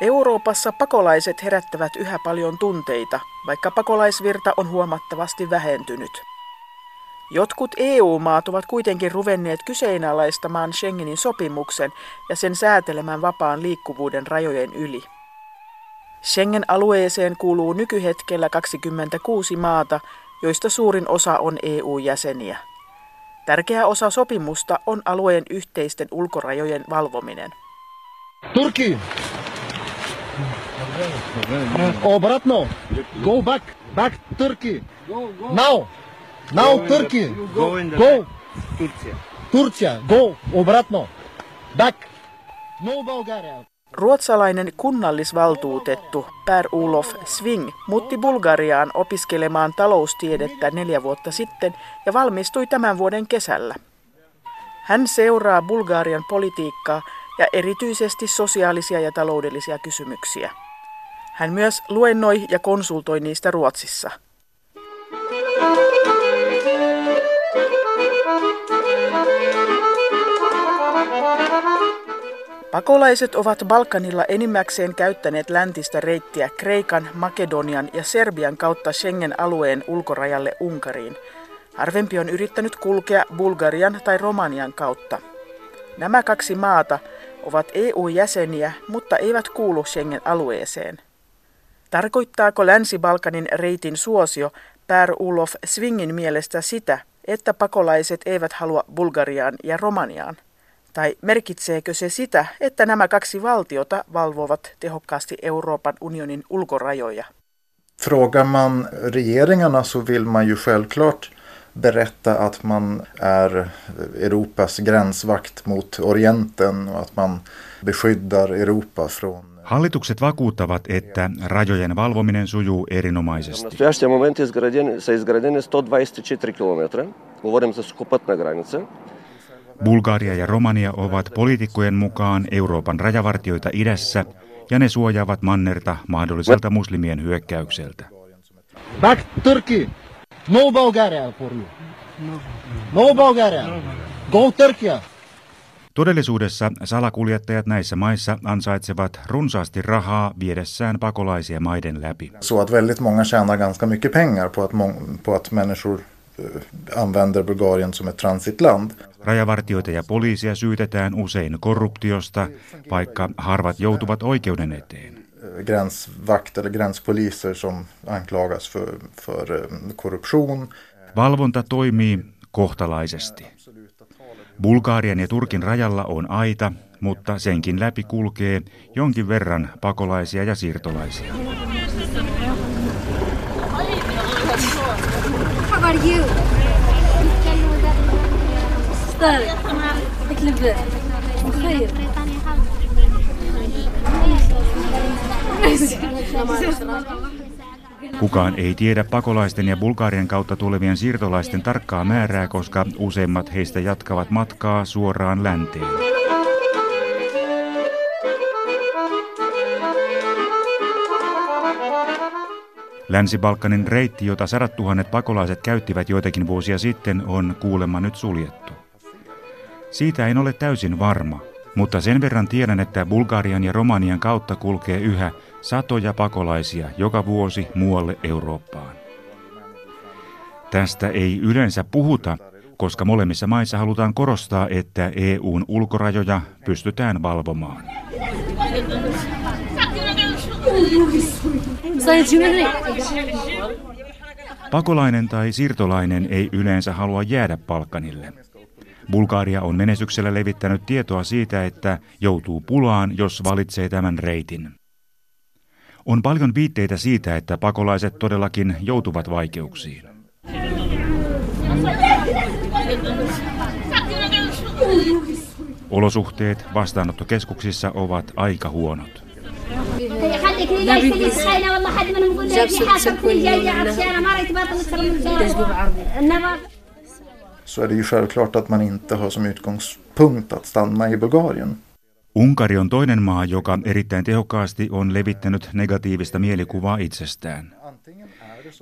Euroopassa pakolaiset herättävät yhä paljon tunteita, vaikka pakolaisvirta on huomattavasti vähentynyt. Jotkut EU-maat ovat kuitenkin ruvenneet kyseenalaistamaan Schengenin sopimuksen ja sen säätelemään vapaan liikkuvuuden rajojen yli. Schengen-alueeseen kuuluu nykyhetkellä 26 maata, joista suurin osa on EU-jäseniä. Tärkeä osa sopimusta on alueen yhteisten ulkorajojen valvominen. Turkey! Обратно! Go back! Back Turkey! Now! Now Turkey! Go in the Go! Turkey. Turcia! Go! Обратно! Back! No Bulgaria! Ruotsalainen kunnallisvaltuutettu Per Ulof Sving muutti Bulgariaan opiskelemaan taloustiedettä neljä vuotta sitten ja valmistui tämän vuoden kesällä. Hän seuraa Bulgarian politiikkaa ja erityisesti sosiaalisia ja taloudellisia kysymyksiä. Hän myös luennoi ja konsultoi niistä Ruotsissa. Pakolaiset ovat Balkanilla enimmäkseen käyttäneet läntistä reittiä Kreikan, Makedonian ja Serbian kautta Schengen-alueen ulkorajalle Unkariin. Harvempi on yrittänyt kulkea Bulgarian tai Romanian kautta. Nämä kaksi maata ovat EU-jäseniä, mutta eivät kuulu Schengen-alueeseen. Tarkoittaako Länsi-Balkanin reitin suosio Per Ulof Svingin mielestä sitä, että pakolaiset eivät halua Bulgariaan ja Romaniaan? Tai merkitseekö se sitä, että nämä kaksi valtiota valvovat tehokkaasti Euroopan unionin ulkorajoja? Frågar man regeringarna så vill man ju självklart berätta att man är Europas gränsvakt mot Orienten och att man beskyddar Europa från Hallitukset vakuuttavat, että rajojen valvominen sujuu В erinomaisesti. настоящия момент изградени, са изградени 124 км. Говорим за сухопътна граница. Bulgaria ja Romania ovat poliitikkojen mukaan Euroopan rajavartioita idässä ja ne suojaavat mannerta mahdolliselta muslimien hyökkäykseltä. Back Turkey! No Bulgaria for you! No Bulgaria! Go Turkey! Todellisuudessa salakuljettajat näissä maissa ansaitsevat runsaasti rahaa viedessään pakolaisia maiden läpi. så att väldigt många tjänar ganska mycket pengar på att, mång- på att människor eh, använder Bulgarien som ett transitland. Rajavartioita ja poliisia syytetään usein korruptiosta, vaikka harvat joutuvat oikeuden eteen. Gränsvakt eller gränspoliser som anklagas för, för eh, korruption. Valvonta toimii kohtalaisesti. Bulgarian ja Turkin rajalla on aita, mutta senkin läpi kulkee jonkin verran pakolaisia ja siirtolaisia. How Kukaan ei tiedä pakolaisten ja Bulgarian kautta tulevien siirtolaisten tarkkaa määrää, koska useimmat heistä jatkavat matkaa suoraan länteen. Länsi-Balkanin reitti, jota sadat tuhannet pakolaiset käyttivät joitakin vuosia sitten, on kuulemma nyt suljettu. Siitä en ole täysin varma, mutta sen verran tiedän, että Bulgarian ja Romanian kautta kulkee yhä satoja pakolaisia joka vuosi muualle Eurooppaan. Tästä ei yleensä puhuta, koska molemmissa maissa halutaan korostaa, että EUn ulkorajoja pystytään valvomaan. Pakolainen tai siirtolainen ei yleensä halua jäädä Palkanille. Bulgaria on menestyksellä levittänyt tietoa siitä, että joutuu pulaan, jos valitsee tämän reitin. On paljon viitteitä siitä, että pakolaiset todellakin joutuvat vaikeuksiin. Olosuhteet vastaanottokeskuksissa ovat aika huonot. Så är det ju självklart att man inte har som utgångspunkt att stanna i Bulgarien. Unkari on toinen maa, joka erittäin tehokkaasti on levittänyt negatiivista mielikuvaa itsestään.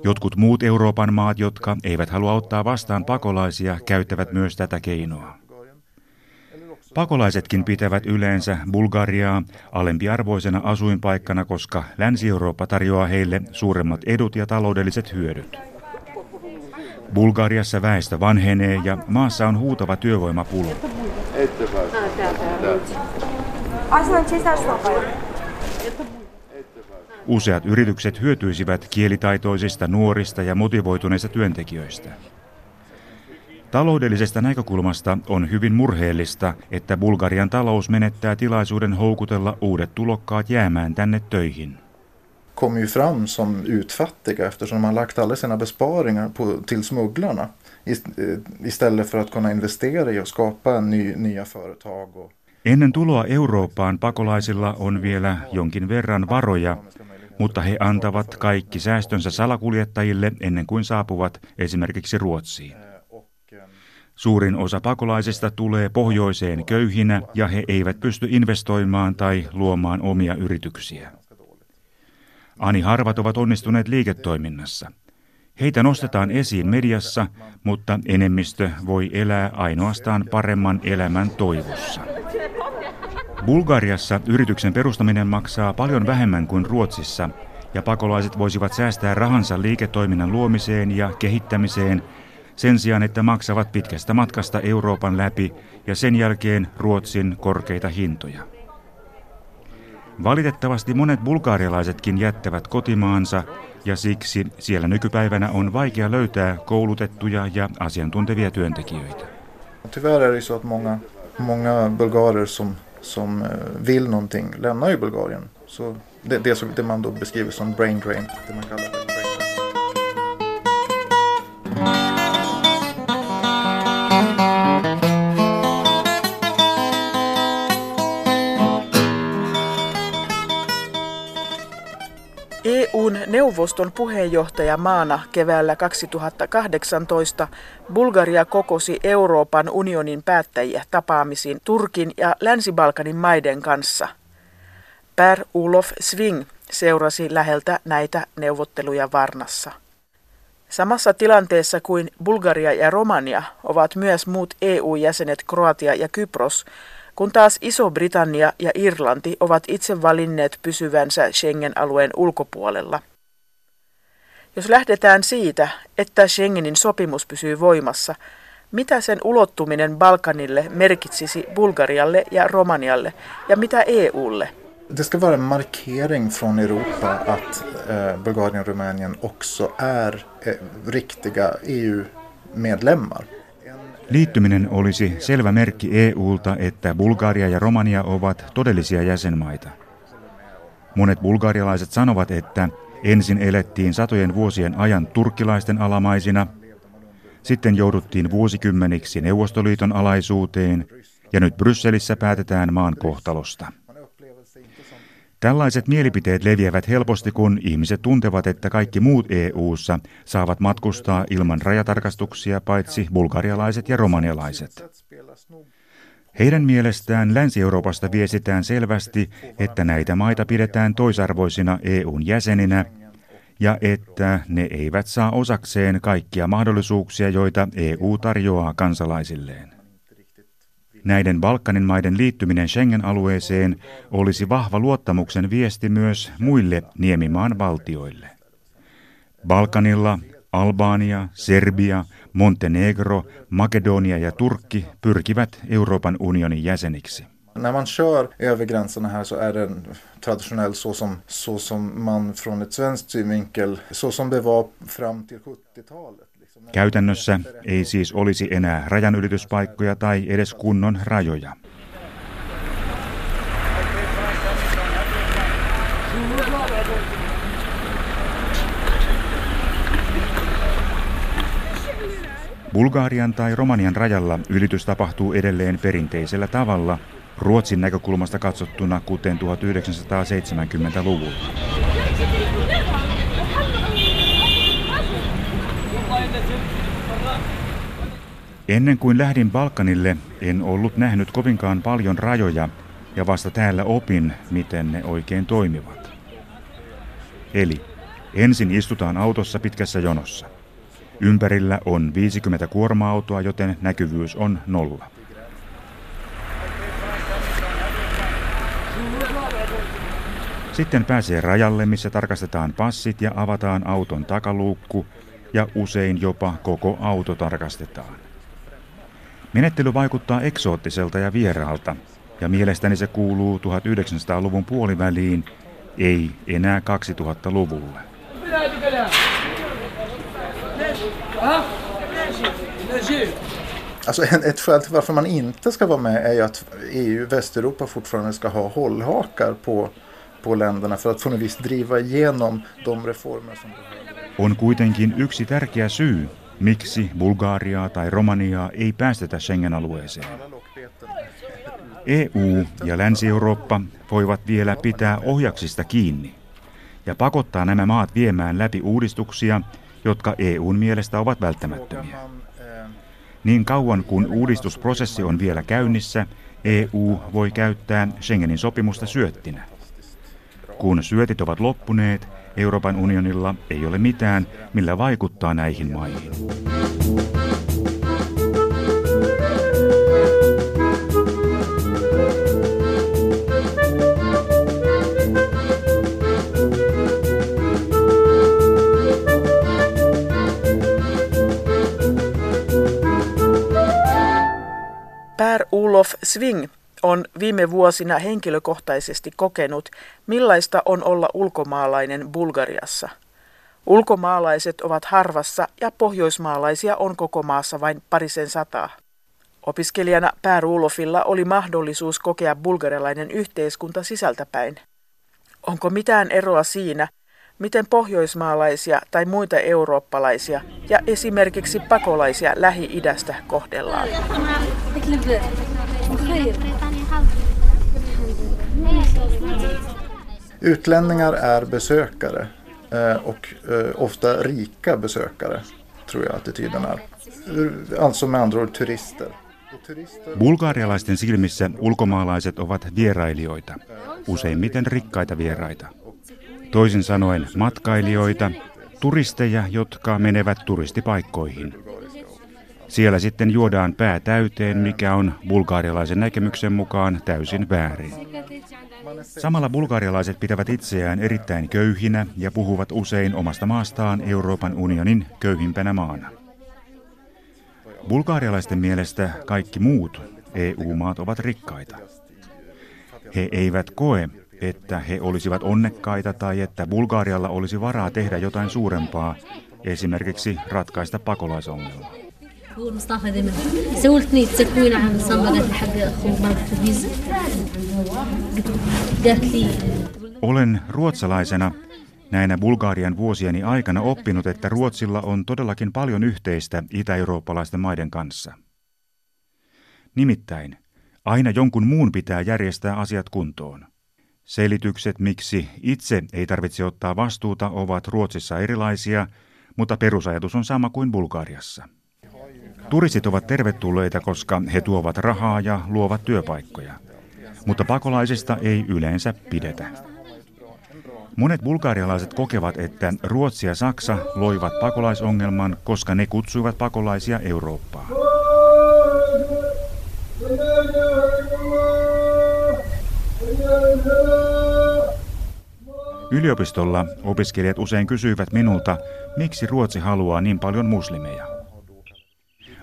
Jotkut muut Euroopan maat, jotka eivät halua ottaa vastaan pakolaisia, käyttävät myös tätä keinoa. Pakolaisetkin pitävät yleensä Bulgariaa alempiarvoisena asuinpaikkana, koska Länsi-Eurooppa tarjoaa heille suuremmat edut ja taloudelliset hyödyt. Bulgariassa väestö vanhenee ja maassa on huutava työvoimapula. Useat yritykset hyötyisivät kielitaitoisista, nuorista ja motivoituneista työntekijöistä. Taloudellisesta näkökulmasta on hyvin murheellista, että Bulgarian talous menettää tilaisuuden houkutella uudet tulokkaat jäämään tänne töihin. Kommer ju fram som utfattiga eftersom de har lagt alla sina besparingar på, till smugglarna eh, istället för att kunna investera i och skapa ny, nya företag. Och... Ennen tuloa Eurooppaan pakolaisilla on vielä jonkin verran varoja, mutta he antavat kaikki säästönsä salakuljettajille ennen kuin saapuvat esimerkiksi Ruotsiin. Suurin osa pakolaisista tulee pohjoiseen köyhinä ja he eivät pysty investoimaan tai luomaan omia yrityksiä. Ani harvat ovat onnistuneet liiketoiminnassa. Heitä nostetaan esiin mediassa, mutta enemmistö voi elää ainoastaan paremman elämän toivossa. Bulgariassa yrityksen perustaminen maksaa paljon vähemmän kuin Ruotsissa, ja pakolaiset voisivat säästää rahansa liiketoiminnan luomiseen ja kehittämiseen sen sijaan, että maksavat pitkästä matkasta Euroopan läpi ja sen jälkeen Ruotsin korkeita hintoja. Valitettavasti monet bulgaarialaisetkin jättävät kotimaansa ja siksi siellä nykypäivänä on vaikea löytää koulutettuja ja asiantuntevia työntekijöitä. Tyvärr är det så att många, många bulgarer som, som eh, vill någonting lämnar ju Bulgarien. Så det, det, det man då beskriver som brain drain, det man kallar det. Neuvoston puheenjohtajamaana keväällä 2018 Bulgaria kokosi Euroopan unionin päättäjiä tapaamisiin Turkin ja Länsi-Balkanin maiden kanssa. Per Ulof Sving seurasi läheltä näitä neuvotteluja Varnassa. Samassa tilanteessa kuin Bulgaria ja Romania ovat myös muut EU-jäsenet Kroatia ja Kypros, kun taas Iso-Britannia ja Irlanti ovat itse valinneet pysyvänsä Schengen-alueen ulkopuolella. Jos lähdetään siitä, että Schengenin sopimus pysyy voimassa, mitä sen ulottuminen Balkanille merkitsisi Bulgarialle ja Romanialle ja mitä EUlle? Det ska vara en markering från Europa att eh, Bulgarien och Rumänien också är eh, riktiga EU-medlemmar. Liittyminen olisi selvä merkki EUlta, että Bulgaria ja Romania ovat todellisia jäsenmaita. Monet bulgarialaiset sanovat, että ensin elettiin satojen vuosien ajan turkkilaisten alamaisina, sitten jouduttiin vuosikymmeniksi Neuvostoliiton alaisuuteen ja nyt Brysselissä päätetään maan kohtalosta. Tällaiset mielipiteet leviävät helposti, kun ihmiset tuntevat, että kaikki muut EU:ssa saavat matkustaa ilman rajatarkastuksia paitsi bulgarialaiset ja romanialaiset. Heidän mielestään Länsi-Euroopasta viestitään selvästi, että näitä maita pidetään toisarvoisina EUn jäseninä ja että ne eivät saa osakseen kaikkia mahdollisuuksia, joita EU tarjoaa kansalaisilleen. Näiden Balkanin maiden liittyminen Schengen-alueeseen olisi vahva luottamuksen viesti myös muille Niemimaan valtioille. Balkanilla Albania, Serbia, Montenegro, Makedonia ja Turkki pyrkivät Euroopan unionin jäseniksi. När man kör över gränserna här så är den traditionell så som, så som man från ett svenskt synvinkel, så som det var fram till 70-talet. Käytännössä ei siis olisi enää rajanylityspaikkoja tai edes kunnon rajoja. Bulgarian tai Romanian rajalla ylitys tapahtuu edelleen perinteisellä tavalla, Ruotsin näkökulmasta katsottuna kuten 1970-luvulla. Ennen kuin lähdin Balkanille, en ollut nähnyt kovinkaan paljon rajoja ja vasta täällä opin, miten ne oikein toimivat. Eli ensin istutaan autossa pitkässä jonossa. Ympärillä on 50 kuorma-autoa, joten näkyvyys on nolla. Sitten pääsee rajalle, missä tarkastetaan passit ja avataan auton takaluukku ja usein jopa koko auto tarkastetaan. Menettely vaikuttaa eksoottiselta ja vieraalta, ja mielestäni se kuuluu 1900-luvun puoliväliin, ei enää 2000-luvulle. Alltså ett skäl till varför man inte ska vara med är ju att EU, Västeuropa fortfarande ska ha hållhakar på, på länderna för att på något vis driva igenom de reformer som behövs. On kuitenkin yksi tärkeä syy, miksi Bulgariaa tai Romaniaa ei päästetä Schengen-alueeseen. EU ja Länsi-Eurooppa voivat vielä pitää ohjaksista kiinni ja pakottaa nämä maat viemään läpi uudistuksia, jotka EUn mielestä ovat välttämättömiä. Niin kauan kuin uudistusprosessi on vielä käynnissä, EU voi käyttää Schengenin sopimusta syöttinä. Kun syötit ovat loppuneet, Euroopan unionilla ei ole mitään, millä vaikuttaa näihin maihin. Olof Sving on viime vuosina henkilökohtaisesti kokenut, millaista on olla ulkomaalainen Bulgariassa. Ulkomaalaiset ovat harvassa ja pohjoismaalaisia on koko maassa vain parisen sataa. Opiskelijana Per Ulofilla oli mahdollisuus kokea bulgarialainen yhteiskunta sisältäpäin. Onko mitään eroa siinä, miten pohjoismaalaisia tai muita eurooppalaisia ja esimerkiksi pakolaisia Lähi-idästä kohdellaan? Utlänningar är besökare eh, och eh, ofta rika besökare tror jag attityden är. Alltså med andra ord turister. Bulgarialaisten silmissä ulkomaalaiset ovat vierailijoita, useimmiten rikkaita vieraita. Toisin sanoen matkailijoita, turisteja, jotka menevät turistipaikkoihin. Siellä sitten juodaan pää täyteen, mikä on bulgaarialaisen näkemyksen mukaan täysin väärin. Samalla bulgaarialaiset pitävät itseään erittäin köyhinä ja puhuvat usein omasta maastaan Euroopan unionin köyhimpänä maana. Bulgaarialaisten mielestä kaikki muut EU-maat ovat rikkaita. He eivät koe, että he olisivat onnekkaita tai että Bulgaarialla olisi varaa tehdä jotain suurempaa, esimerkiksi ratkaista pakolaisongelmaa. Olen ruotsalaisena näinä Bulgarian vuosieni aikana oppinut, että Ruotsilla on todellakin paljon yhteistä itä-eurooppalaisten maiden kanssa. Nimittäin, aina jonkun muun pitää järjestää asiat kuntoon. Selitykset, miksi itse ei tarvitse ottaa vastuuta, ovat Ruotsissa erilaisia, mutta perusajatus on sama kuin Bulgariassa. Turistit ovat tervetulleita, koska he tuovat rahaa ja luovat työpaikkoja. Mutta pakolaisista ei yleensä pidetä. Monet bulgarialaiset kokevat, että Ruotsi ja Saksa loivat pakolaisongelman, koska ne kutsuivat pakolaisia Eurooppaan. Yliopistolla opiskelijat usein kysyivät minulta, miksi Ruotsi haluaa niin paljon muslimeja.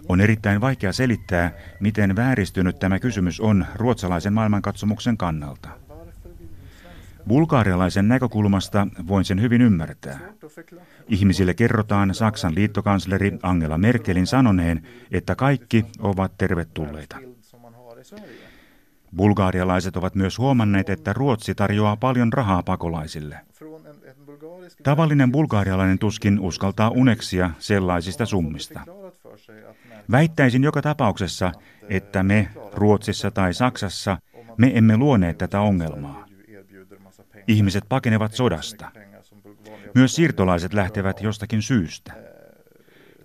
On erittäin vaikea selittää, miten vääristynyt tämä kysymys on ruotsalaisen maailmankatsomuksen kannalta. Bulgaarialaisen näkökulmasta voin sen hyvin ymmärtää. Ihmisille kerrotaan Saksan liittokansleri Angela Merkelin sanoneen, että kaikki ovat tervetulleita. Bulgaarialaiset ovat myös huomanneet, että Ruotsi tarjoaa paljon rahaa pakolaisille. Tavallinen bulgaarialainen tuskin uskaltaa uneksia sellaisista summista. Väittäisin joka tapauksessa, että me Ruotsissa tai Saksassa me emme luoneet tätä ongelmaa. Ihmiset pakenevat sodasta. Myös siirtolaiset lähtevät jostakin syystä.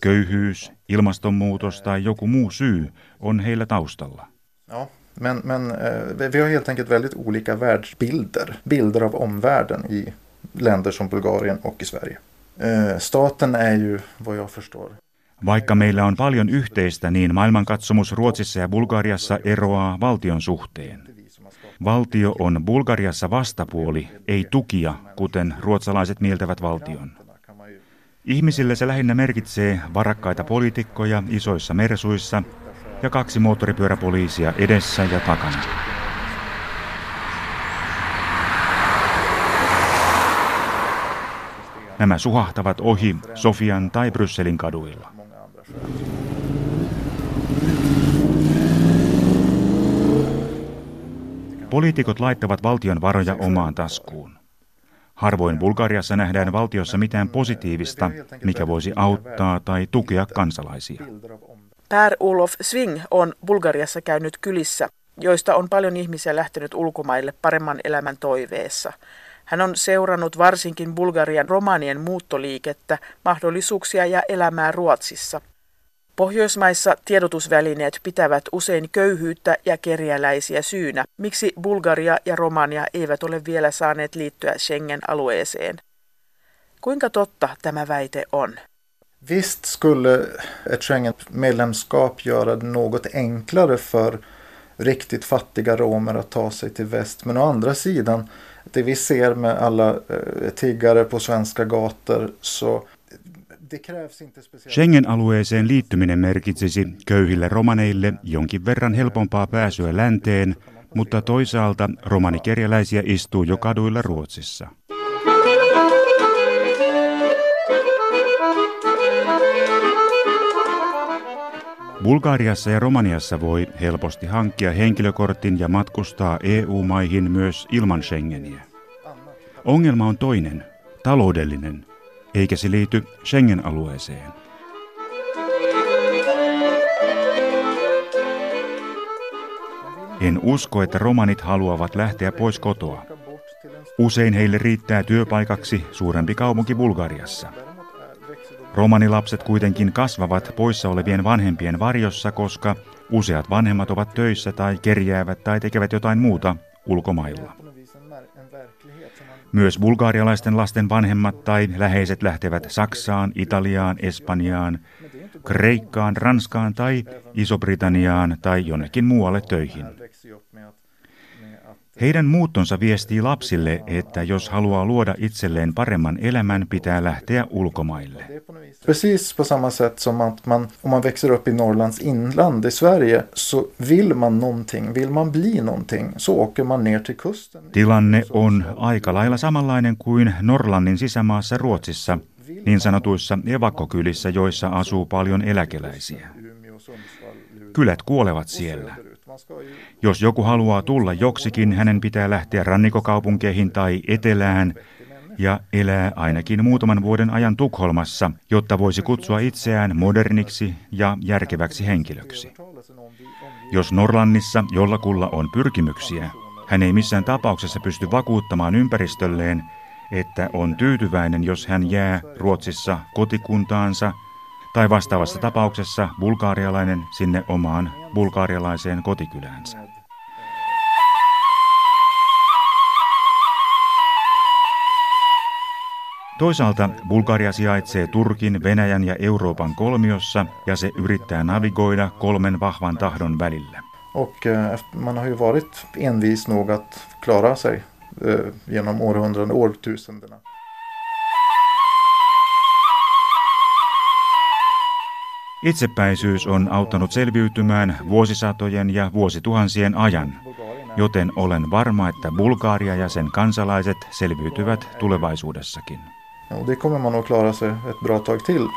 Köyhyys, ilmastonmuutos tai joku muu syy on heillä taustalla. Men, men eh, vi har helt enkelt väldigt olika världsbilder. Bilder av omvärlden i länder som Bulgarien och i Sverige. Eh, staten är ju, vad jag förstår, Vaikka meillä on paljon yhteistä, niin maailmankatsomus Ruotsissa ja Bulgariassa eroaa valtion suhteen. Valtio on Bulgariassa vastapuoli, ei tukija, kuten ruotsalaiset mieltävät valtion. Ihmisille se lähinnä merkitsee varakkaita poliitikkoja isoissa mersuissa ja kaksi moottoripyöräpoliisia edessä ja takana. Nämä suhahtavat ohi Sofian tai Brysselin kaduilla. Poliitikot laittavat valtion varoja omaan taskuun. Harvoin Bulgariassa nähdään valtiossa mitään positiivista, mikä voisi auttaa tai tukea kansalaisia. Per Ulof Swing on Bulgariassa käynyt kylissä, joista on paljon ihmisiä lähtenyt ulkomaille paremman elämän toiveessa. Hän on seurannut varsinkin Bulgarian romanien muuttoliikettä, mahdollisuuksia ja elämää Ruotsissa. Pohjoismaissa tiedotusvälineet pitävät usein köyhyyttä ja kerjäläisiä syynä, miksi Bulgaria ja Romania eivät ole vielä saaneet liittyä Schengen-alueeseen. Kuinka totta tämä väite on? Visst skulle ett Schengen-medlemskap göra det något enklare för riktigt fattiga romer att ta sig till väst. Men å andra sidan, det vi ser med alla eh, tiggare på svenska gator så Schengen-alueeseen liittyminen merkitsisi köyhille romaneille jonkin verran helpompaa pääsyä länteen, mutta toisaalta romanikerjäläisiä istuu jo kaduilla Ruotsissa. Bulgariassa ja Romaniassa voi helposti hankkia henkilökortin ja matkustaa EU-maihin myös ilman Schengeniä. Ongelma on toinen, taloudellinen, eikä se liity Schengen-alueeseen. En usko, että romanit haluavat lähteä pois kotoa. Usein heille riittää työpaikaksi suurempi kaupunki Bulgariassa. Romanilapset kuitenkin kasvavat poissa olevien vanhempien varjossa, koska useat vanhemmat ovat töissä tai kerjäävät tai tekevät jotain muuta ulkomailla. Myös bulgaarialaisten lasten vanhemmat tai läheiset lähtevät Saksaan, Italiaan, Espanjaan, Kreikkaan, Ranskaan tai Iso-Britanniaan tai jonnekin muualle töihin. Heidän muuttonsa viestii lapsille, että jos haluaa luoda itselleen paremman elämän, pitää lähteä ulkomaille. Precis på samma sätt som att man, om man växer upp i Norrlands inland i Sverige, så vill man någonting, vill man bli någonting, så åker man ner till kusten. Tilanne on aika lailla samanlainen kuin Norlannin sisämaassa Ruotsissa, niin sanotuissa evakkokylissä, joissa asuu paljon eläkeläisiä. Kylät kuolevat siellä. Jos joku haluaa tulla joksikin, hänen pitää lähteä rannikokaupunkeihin tai etelään ja elää ainakin muutaman vuoden ajan Tukholmassa, jotta voisi kutsua itseään moderniksi ja järkeväksi henkilöksi. Jos Norlannissa jollakulla on pyrkimyksiä, hän ei missään tapauksessa pysty vakuuttamaan ympäristölleen, että on tyytyväinen, jos hän jää Ruotsissa kotikuntaansa – tai vastaavassa tapauksessa bulgaarialainen sinne omaan bulgaarialaiseen kotikyläänsä. Toisaalta Bulgaria sijaitsee Turkin, Venäjän ja Euroopan kolmiossa ja se yrittää navigoida kolmen vahvan tahdon välillä. Och eh, man har ju varit envis nog att klara sig eh, genom århundraden, årtusendena. Itsepäisyys on auttanut selviytymään vuosisatojen ja vuosituhansien ajan, joten olen varma, että Bulgaria ja sen kansalaiset selviytyvät tulevaisuudessakin. Ja, det kommer man att klara sig ett bra tag till.